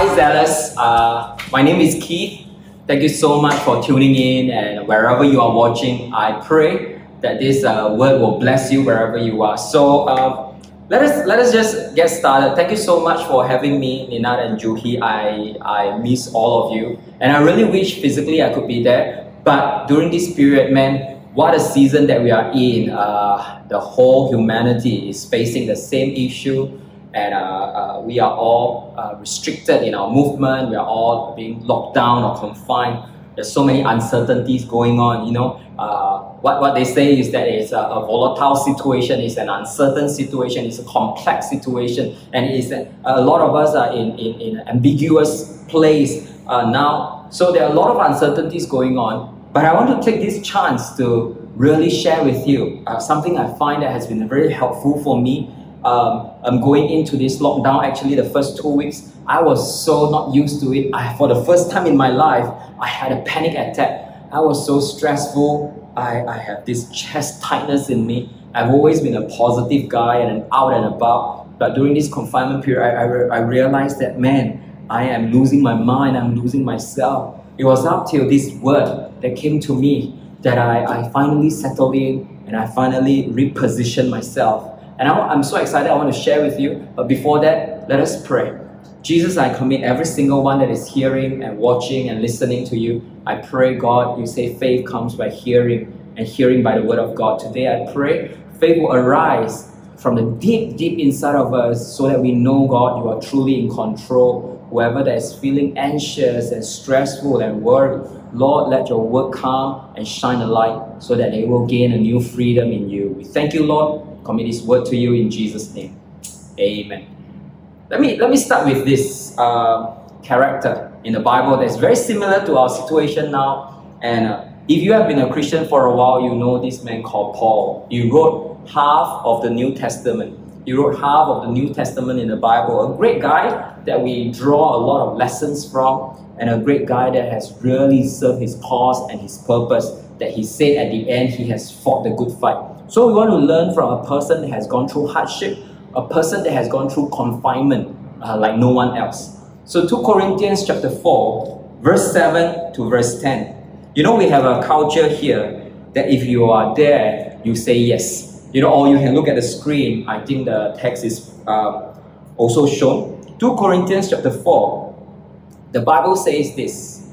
Hi, Zealous. Uh, my name is Keith. Thank you so much for tuning in, and wherever you are watching, I pray that this uh, word will bless you wherever you are. So, uh, let us let us just get started. Thank you so much for having me, Ninad and Juhi. I I miss all of you, and I really wish physically I could be there. But during this period, man, what a season that we are in. Uh, the whole humanity is facing the same issue and uh, uh, we are all uh, restricted in our movement. We are all being locked down or confined. There's so many uncertainties going on. You know, what what they say is that it's a, a, volatile situation, it's an uncertain situation, it's a complex situation, and it's a, a lot of us are in in, in an ambiguous place now. So there are a lot of uncertainties going on. But I want to take this chance to really share with you uh, something I find that has been very helpful for me um, I'm going into this lockdown, actually the first two weeks, I was so not used to it. I, for the first time in my life, I had a panic attack. I was so stressful. I, I have this chest tightness in me. I've always been a positive guy and an out and about. But during this confinement period, I, I, I realized that, man, I am losing my mind, I'm losing myself. It was up till this word that came to me that I, I finally settled in and I finally repositioned myself and I'm so excited, I want to share with you. But before that, let us pray. Jesus, I commit every single one that is hearing and watching and listening to you. I pray, God, you say faith comes by hearing and hearing by the word of God. Today, I pray faith will arise from the deep, deep inside of us so that we know, God, you are truly in control. Whoever that is feeling anxious and stressful and worried, Lord, let your word come and shine a light so that they will gain a new freedom in you. We thank you, Lord, commit this word to you in Jesus' name. Amen. Let me let me start with this uh, character in the Bible that's very similar to our situation now. And uh, if you have been a Christian for a while, you know this man called Paul. He wrote half of the New Testament. He wrote half of the New Testament in the Bible. A great guy that we draw a lot of lessons from, and a great guy that has really served his cause and his purpose. That he said at the end, he has fought the good fight. So we want to learn from a person that has gone through hardship, a person that has gone through confinement uh, like no one else. So 2 Corinthians chapter 4, verse 7 to verse 10. You know, we have a culture here that if you are there, you say yes. You know, or you can look at the screen. I think the text is uh, also shown. 2 Corinthians chapter 4, the Bible says this.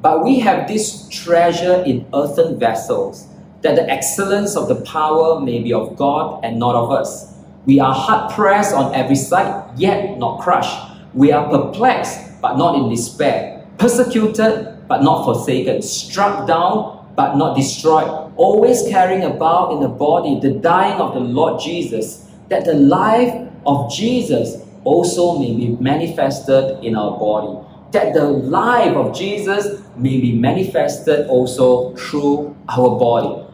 But we have this treasure in earthen vessels that the excellence of the power may be of God and not of us. We are hard pressed on every side, yet not crushed. We are perplexed, but not in despair, persecuted, but not forsaken, struck down, but not destroyed, always carrying about in the body the dying of the Lord Jesus, that the life of Jesus also may be manifested in our body. That the life of Jesus may be manifested also through our body.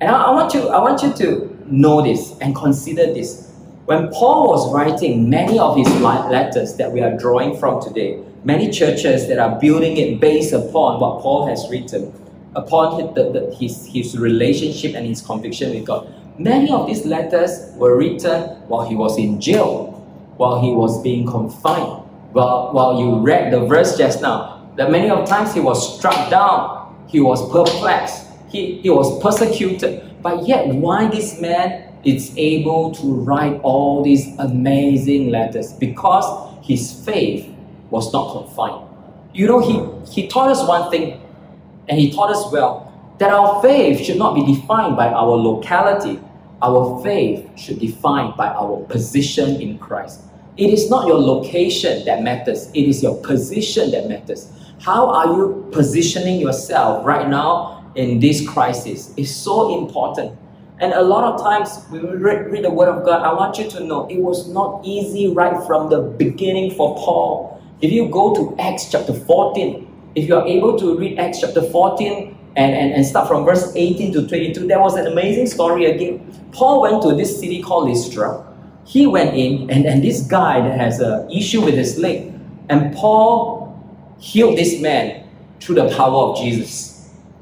And I, I, want you, I want you to know this and consider this. When Paul was writing many of his letters that we are drawing from today, many churches that are building it based upon what Paul has written, upon his, the, the, his, his relationship and his conviction with God. Many of these letters were written while he was in jail, while he was being confined. While, while you read the verse just now, that many of times he was struck down, he was perplexed, he, he was persecuted, but yet why this man is able to write all these amazing letters? Because his faith was not confined. You know, he, he taught us one thing, and he taught us well, that our faith should not be defined by our locality. Our faith should be defined by our position in Christ. It is not your location that matters, it is your position that matters. How are you positioning yourself right now in this crisis is so important. And a lot of times we read, read the Word of God, I want you to know it was not easy right from the beginning for Paul. If you go to Acts chapter 14, if you are able to read Acts chapter 14 and, and, and start from verse 18 to 22, there was an amazing story again. Paul went to this city called Lystra. He went in, and, and this guy that has an issue with his leg, and Paul healed this man through the power of Jesus.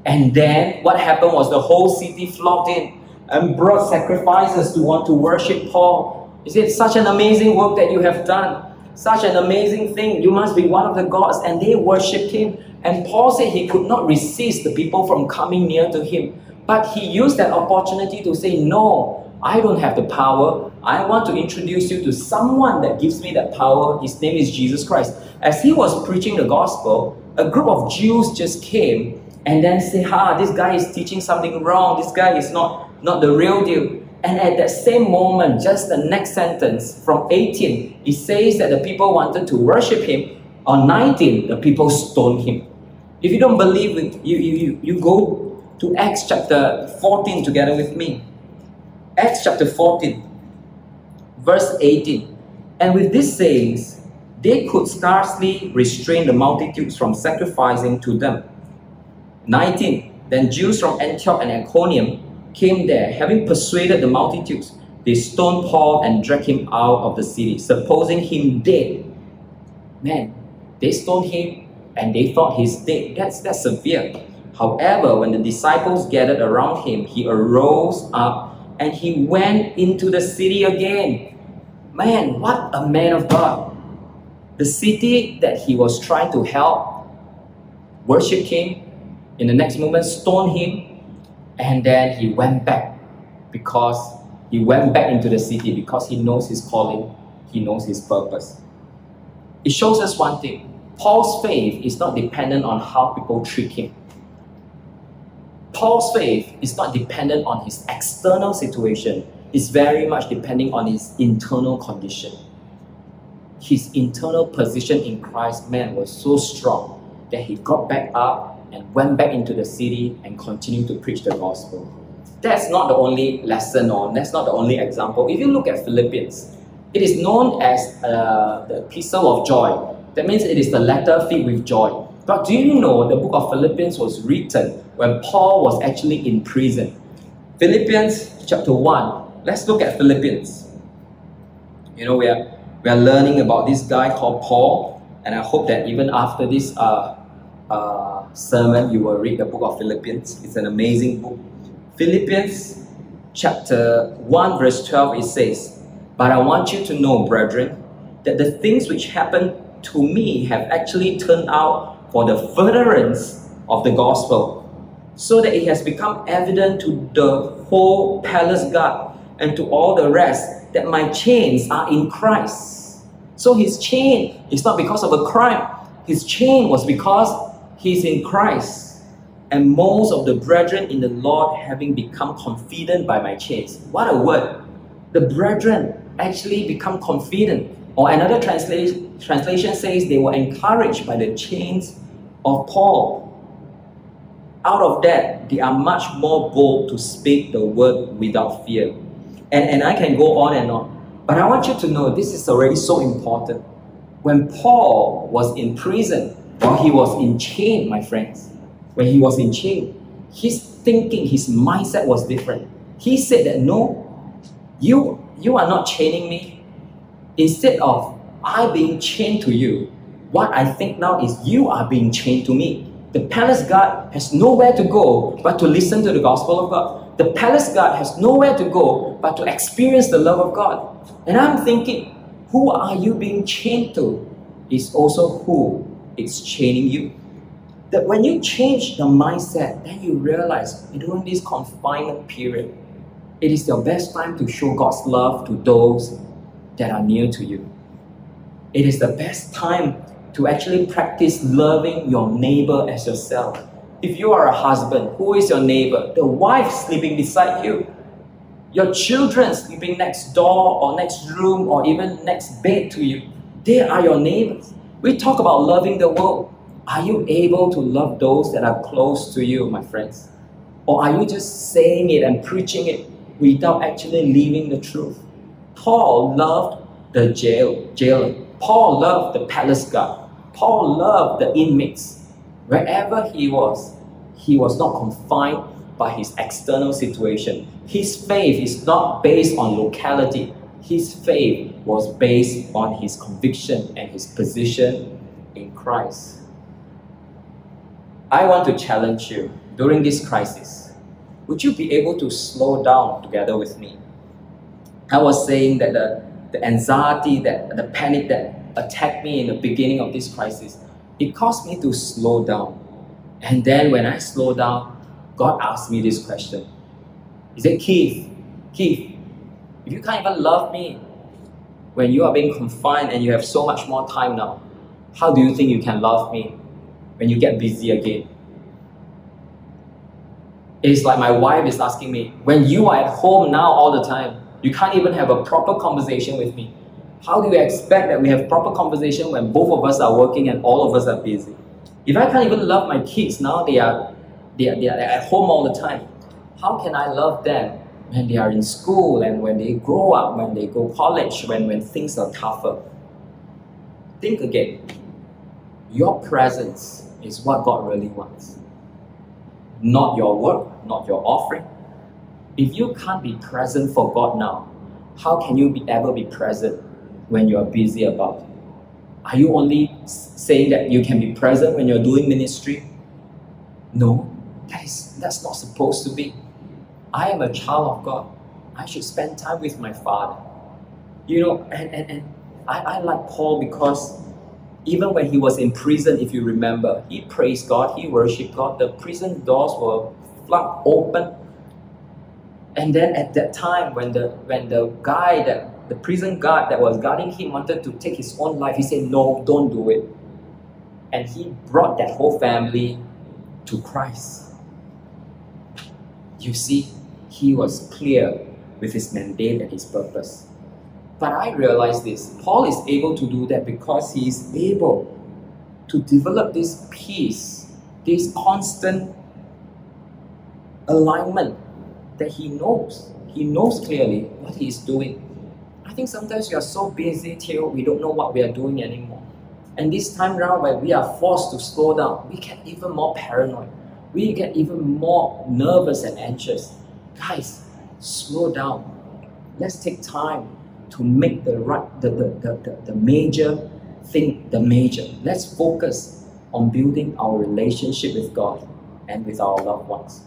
And then what happened was the whole city flocked in and brought sacrifices to want to worship Paul. He said, Such an amazing work that you have done. such an amazing thing. You must be one of the gods. And they worshipped him. And Paul said he could not resist the people from coming near to him. But he used that opportunity to say, No, I don't have the power. I want to introduce you to someone that gives me that power. His name is Jesus Christ. As he was preaching the gospel, a group of Jews just came and then say, Ha, this guy is teaching something wrong. This guy is not, not the real deal. And at that same moment, just the next sentence from 18, it says that the people wanted to worship him. On 19, the people stoned him. If you don't believe it, you, you, you, you go to Acts chapter 14 together with me. Acts chapter 14, verse 18. And with these sayings, they could scarcely restrain the multitudes from sacrificing to them. 19. Then Jews from Antioch and Iconium came there, having persuaded the multitudes, they stoned Paul and dragged him out of the city, supposing him dead. Man, they stoned him and they thought he's dead. That's, that's severe. However, when the disciples gathered around him, he arose up and he went into the city again. Man, what a man of God. The city that he was trying to help worshiped him, in the next moment stoned him, and then he went back because he went back into the city because he knows his calling, he knows his purpose. It shows us one thing Paul's faith is not dependent on how people treat him. Paul's faith is not dependent on his external situation, it's very much depending on his internal condition. His internal position in Christ, man, was so strong that he got back up and went back into the city and continued to preach the gospel. That's not the only lesson or that's not the only example. If you look at Philippians, it is known as uh, the epistle of joy. That means it is the letter filled with joy. But do you know the book of Philippians was written when Paul was actually in prison? Philippians chapter 1. Let's look at Philippians. You know, we are, we are learning about this guy called Paul, and I hope that even after this uh, uh, sermon, you will read the book of Philippians. It's an amazing book. Philippians chapter 1, verse 12, it says, But I want you to know, brethren, that the things which happened to me have actually turned out for the furtherance of the gospel, so that it has become evident to the whole palace guard and to all the rest that my chains are in Christ. So his chain is not because of a crime, his chain was because He's in Christ. And most of the brethren in the Lord having become confident by my chains. What a word. The brethren actually become confident. Or another translation, translation says they were encouraged by the chains of Paul. Out of that, they are much more bold to speak the word without fear. And, and I can go on and on. But I want you to know this is already so important. When Paul was in prison, while he was in chain, my friends, when he was in chain, his thinking, his mindset was different. He said that no, you you are not chaining me. Instead of I being chained to you, what I think now is you are being chained to me. The palace guard has nowhere to go but to listen to the gospel of God. The palace guard has nowhere to go but to experience the love of God. And I'm thinking, who are you being chained to? Is also who it's chaining you. That when you change the mindset, then you realize during this confinement period, it is your best time to show God's love to those that are near to you. It is the best time to actually practice loving your neighbor as yourself. If you are a husband, who is your neighbor? The wife sleeping beside you, your children sleeping next door or next room or even next bed to you. They are your neighbors. We talk about loving the world. Are you able to love those that are close to you, my friends? Or are you just saying it and preaching it without actually living the truth? Paul loved the jail, jailer. Paul loved the palace guard. Paul loved the inmates. Wherever he was, he was not confined by his external situation. His faith is not based on locality, his faith was based on his conviction and his position in Christ. I want to challenge you during this crisis. Would you be able to slow down together with me? I was saying that the, the anxiety, that the panic that attacked me in the beginning of this crisis, it caused me to slow down. And then when I slow down, God asked me this question. He said, Keith, Keith, if you can't even love me when you are being confined and you have so much more time now, how do you think you can love me when you get busy again? It's like my wife is asking me, when you are at home now all the time, you can't even have a proper conversation with me. How do you expect that we have proper conversation when both of us are working and all of us are busy? If I can't even love my kids now, they are, they are, they are at home all the time. How can I love them when they are in school and when they grow up, when they go college, when, when things are tougher? Think again. Your presence is what God really wants. Not your work, not your offering. If you can't be present for God now, how can you be, ever be present when you are busy about it? Are you only saying that you can be present when you're doing ministry? No, that is that's not supposed to be. I am a child of God. I should spend time with my father. You know, and, and, and I, I like Paul because even when he was in prison, if you remember, he praised God, he worshiped God. The prison doors were flung open. And then at that time, when the when the guy that the prison guard that was guarding him wanted to take his own life, he said, No, don't do it. And he brought that whole family to Christ. You see, he was clear with his mandate and his purpose. But I realize this Paul is able to do that because he is able to develop this peace, this constant alignment that he knows. He knows clearly what he is doing. I think sometimes we are so busy till we don't know what we are doing anymore. And this time around, when we are forced to slow down, we get even more paranoid. We get even more nervous and anxious. Guys, slow down. Let's take time to make the right the, the, the, the, the major thing the major. Let's focus on building our relationship with God and with our loved ones.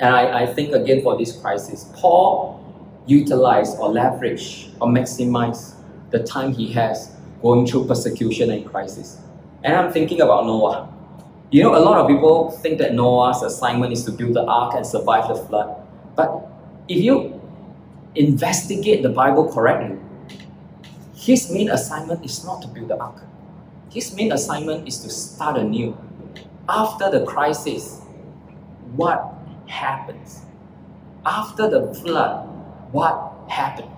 And I, I think again for this crisis, Paul utilized or leverage or maximize the time he has going through persecution and crisis. And I'm thinking about Noah. You know, a lot of people think that Noah's assignment is to build the ark and survive the flood. But if you investigate the Bible correctly, his main assignment is not to build the ark. His main assignment is to start anew. After the crisis, what happens? After the flood, what happened?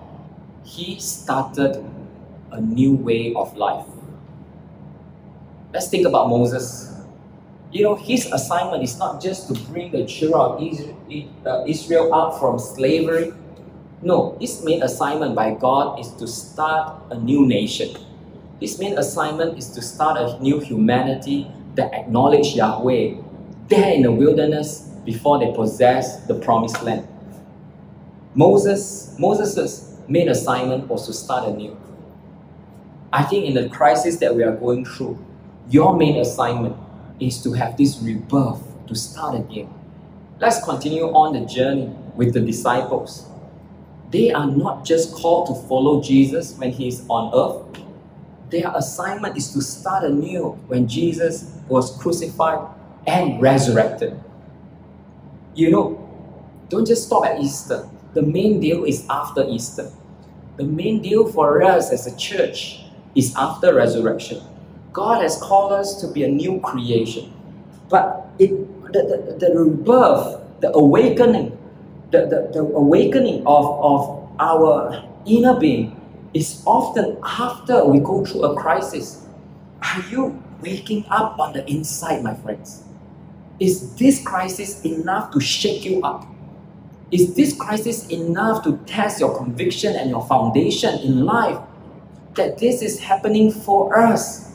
He started a new way of life. Let's think about Moses. You know, his assignment is not just to bring the children of uh, Israel out from slavery. No, his main assignment by God is to start a new nation. His main assignment is to start a new humanity that acknowledge Yahweh there in the wilderness before they possess the promised land. Moses, Moses' main assignment was to start anew. I think in the crisis that we are going through, your main assignment is to have this rebirth, to start again. Let's continue on the journey with the disciples. They are not just called to follow Jesus when he is on earth. Their assignment is to start anew when Jesus was crucified and resurrected. You know, don't just stop at Easter. The main deal is after Easter. The main deal for us as a church is after resurrection. God has called us to be a new creation. But it, the, the, the rebirth, the awakening, the, the, the awakening of, of our inner being is often after we go through a crisis. Are you waking up on the inside, my friends? Is this crisis enough to shake you up? Is this crisis enough to test your conviction and your foundation in life? That this is happening for us.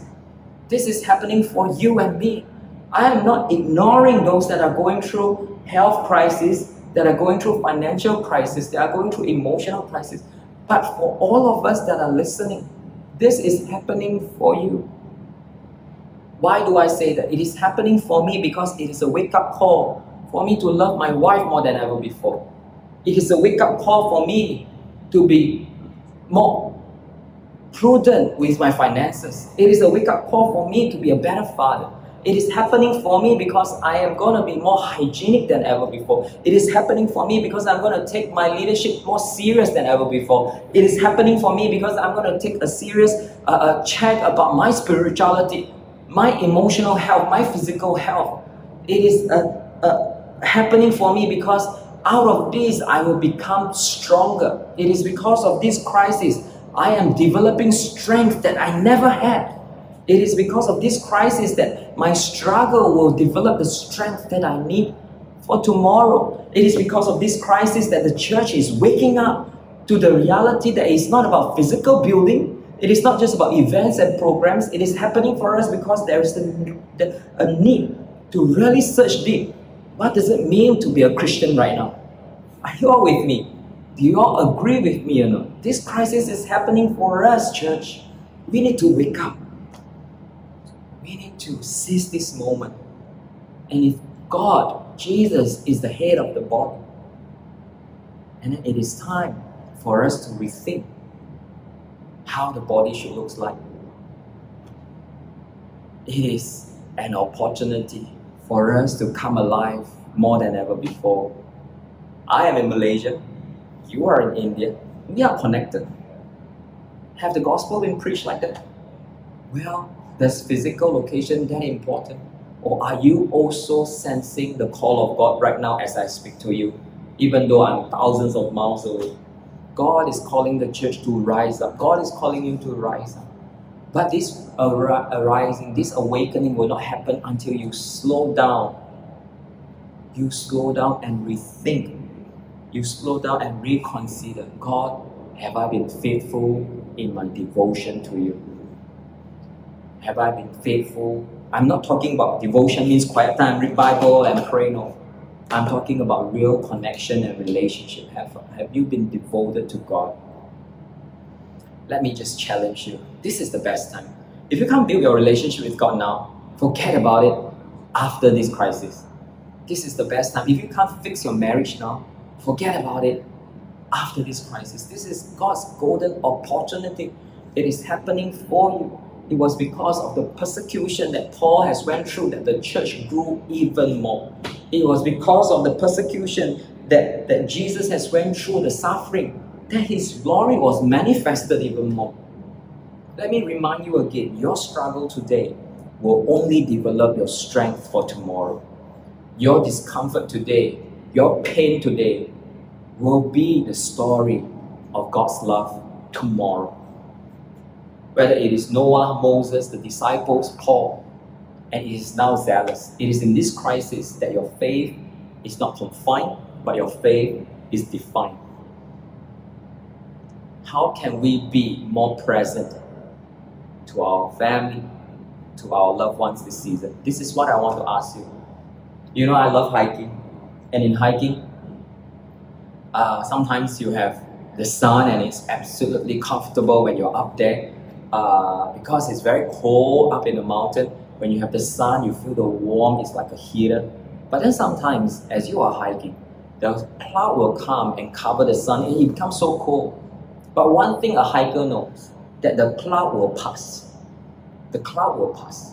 This is happening for you and me. I am not ignoring those that are going through health crisis, that are going through financial crisis, that are going through emotional crisis. But for all of us that are listening, this is happening for you. Why do I say that? It is happening for me because it is a wake up call for me to love my wife more than ever before. It is a wake up call for me to be more prudent with my finances. It is a wake up call for me to be a better father. It is happening for me because I am going to be more hygienic than ever before. It is happening for me because I'm going to take my leadership more serious than ever before. It is happening for me because I'm going to take a serious uh, uh, check about my spirituality, my emotional health, my physical health. It is uh, uh, happening for me because out of this I will become stronger. It is because of this crisis I am developing strength that I never had. It is because of this crisis that my struggle will develop the strength that I need for tomorrow. It is because of this crisis that the church is waking up to the reality that it's not about physical building. It is not just about events and programs. It is happening for us because there is the, a need to really search deep. What does it mean to be a Christian right now? Are you all with me? Do you all agree with me or not? This crisis is happening for us, church. We need to wake up we need to seize this moment. And if God, Jesus, is the head of the body, and it is time for us to rethink how the body should look like. It is an opportunity for us to come alive more than ever before. I am in Malaysia, you are in India, we are connected. Have the gospel been preached like that? Well, does physical location that important? Or are you also sensing the call of God right now as I speak to you, even though I'm thousands of miles away? God is calling the church to rise up. God is calling you to rise up. But this arising, this awakening will not happen until you slow down. You slow down and rethink. You slow down and reconsider God, have I been faithful in my devotion to you? Have I been faithful? I'm not talking about devotion means quiet time, read Bible and pray. No. I'm talking about real connection and relationship. Have, have you been devoted to God? Let me just challenge you. This is the best time. If you can't build your relationship with God now, forget about it after this crisis. This is the best time. If you can't fix your marriage now, forget about it after this crisis. This is God's golden opportunity. It is happening for you it was because of the persecution that Paul has went through that the church grew even more. It was because of the persecution that, that Jesus has went through the suffering that his glory was manifested even more. Let me remind you again, your struggle today will only develop your strength for tomorrow. Your discomfort today, your pain today will be the story of God's love tomorrow whether it is Noah, Moses, the disciples, Paul, and it is now zealous. It is in this crisis that your faith is not confined, but your faith is defined. How can we be more present to our family, to our loved ones this season? This is what I want to ask you. You know, I love hiking, and in hiking, uh, sometimes you have the sun and it's absolutely comfortable when you're up there uh, because it's very cold up in the mountain. When you have the sun, you feel the warmth, it's like a heater. But then sometimes, as you are hiking, the cloud will come and cover the sun, and it becomes so cold. But one thing a hiker knows that the cloud will pass. The cloud will pass.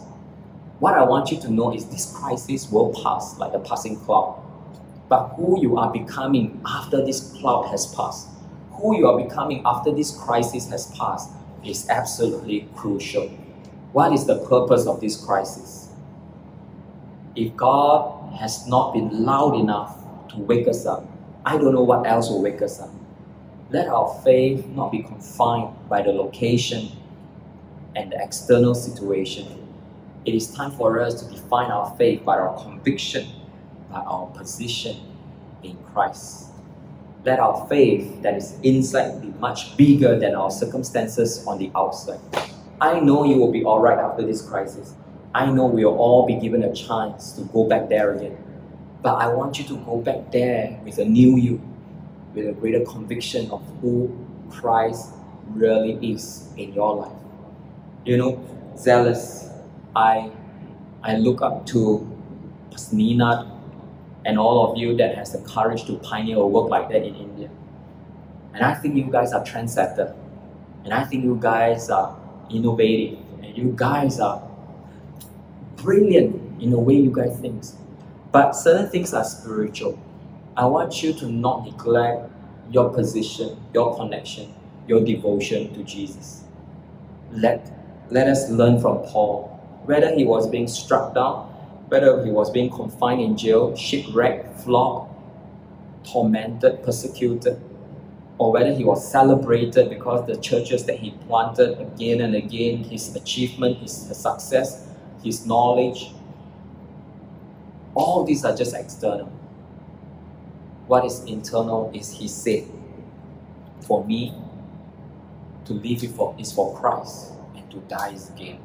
What I want you to know is this crisis will pass like a passing cloud. But who you are becoming after this cloud has passed, who you are becoming after this crisis has passed, is absolutely crucial. What is the purpose of this crisis? If God has not been loud enough to wake us up, I don't know what else will wake us up. Let our faith not be confined by the location and the external situation. It is time for us to define our faith by our conviction, by our position in Christ. Let our faith that is inside be much bigger than our circumstances on the outside. I know you will be all right after this crisis. I know we'll all be given a chance to go back there again. But I want you to go back there with a new you, with a greater conviction of who Christ really is in your life. You know, zealous, I I look up to Pasnina and all of you that has the courage to pioneer a work like that in India. And I think you guys are trendsetter. And I think you guys are innovative and you guys are brilliant in the way you guys think. But certain things are spiritual. I want you to not neglect your position, your connection, your devotion to Jesus. Let, let us learn from Paul. Whether he was being struck down, whether he was being confined in jail, shipwrecked, flogged, tormented, persecuted, or whether he was celebrated because the churches that he planted again and again, his achievement, his success, his knowledge, all these are just external. What is internal is he said, For me, to live for, is for Christ, and to die is gain.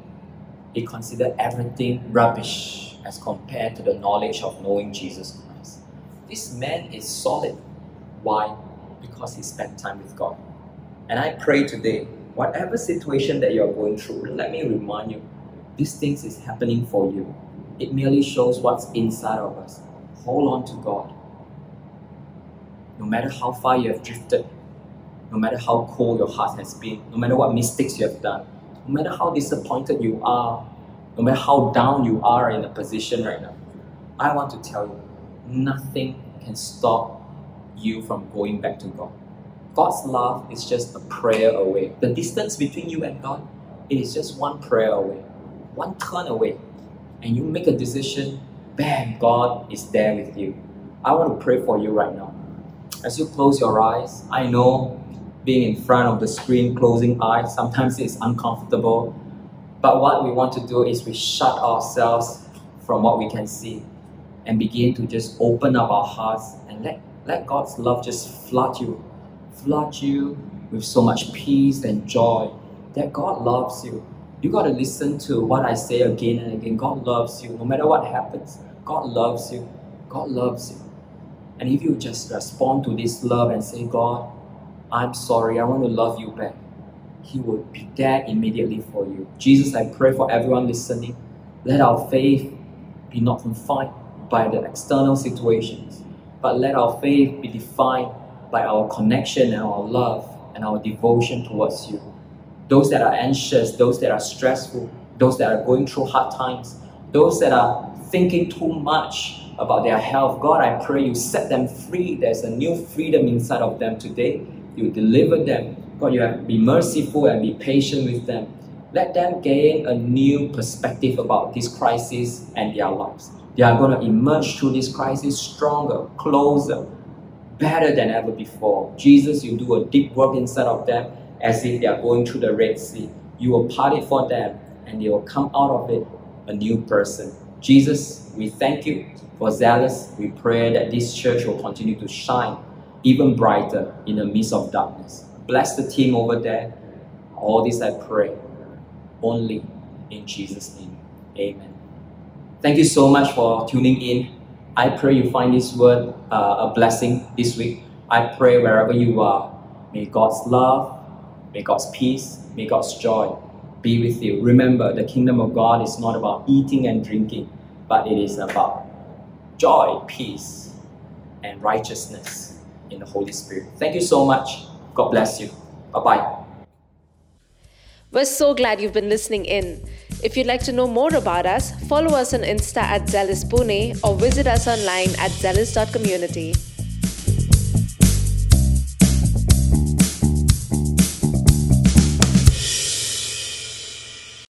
He considered everything rubbish as compared to the knowledge of knowing Jesus Christ. This man is solid. Why? Because he spent time with God. And I pray today, whatever situation that you're going through, let me remind you, these things is happening for you. It merely shows what's inside of us. Hold on to God. No matter how far you have drifted, no matter how cold your heart has been, no matter what mistakes you have done, no matter how disappointed you are, no matter how down you are in a position right now, I want to tell you, nothing can stop you from going back to God. God's love is just a prayer away. The distance between you and God is just one prayer away, one turn away and you make a decision, bam, God is there with you. I want to pray for you right now. As you close your eyes, I know being in front of the screen, closing eyes, sometimes it's uncomfortable. But what we want to do is we shut ourselves from what we can see and begin to just open up our hearts and let, let God's love just flood you, flood you with so much peace and joy that God loves you you got to listen to what I say again and again. God loves you. No matter what happens, God loves you. God loves you. And if you just respond to this love and say, God, I'm sorry, I want to love you back, He will be there immediately for you. Jesus, I pray for everyone listening. Let our faith be not confined by the external situations, but let our faith be defined by our connection and our love and our devotion towards you those that are anxious, those that are stressful, those that are going through hard times, those that are thinking too much about their health. God, I pray you set them free. There's a new freedom inside of them today. You deliver them. God, you have be merciful and be patient with them. Let them gain a new perspective about this crisis and their lives. They are going to emerge through this crisis stronger, closer, better than ever before. Jesus, you do a deep work inside of them as if they are going through the Red Sea. You will part it for them and they will come out of it a new person. Jesus, we thank you for zealous. We pray that this church will continue to shine even brighter in the midst of darkness. Bless the team over there. All this I pray only in Jesus' name. Amen. Thank you so much for tuning in. I pray you find this word uh, a blessing this week. I pray wherever you are, may God's love May God's peace, may God's joy be with you. Remember, the kingdom of God is not about eating and drinking, but it is about joy, peace, and righteousness in the Holy Spirit. Thank you so much. God bless you. Bye bye. We're so glad you've been listening in. If you'd like to know more about us, follow us on Insta at Zealous Pune or visit us online at zealous.community.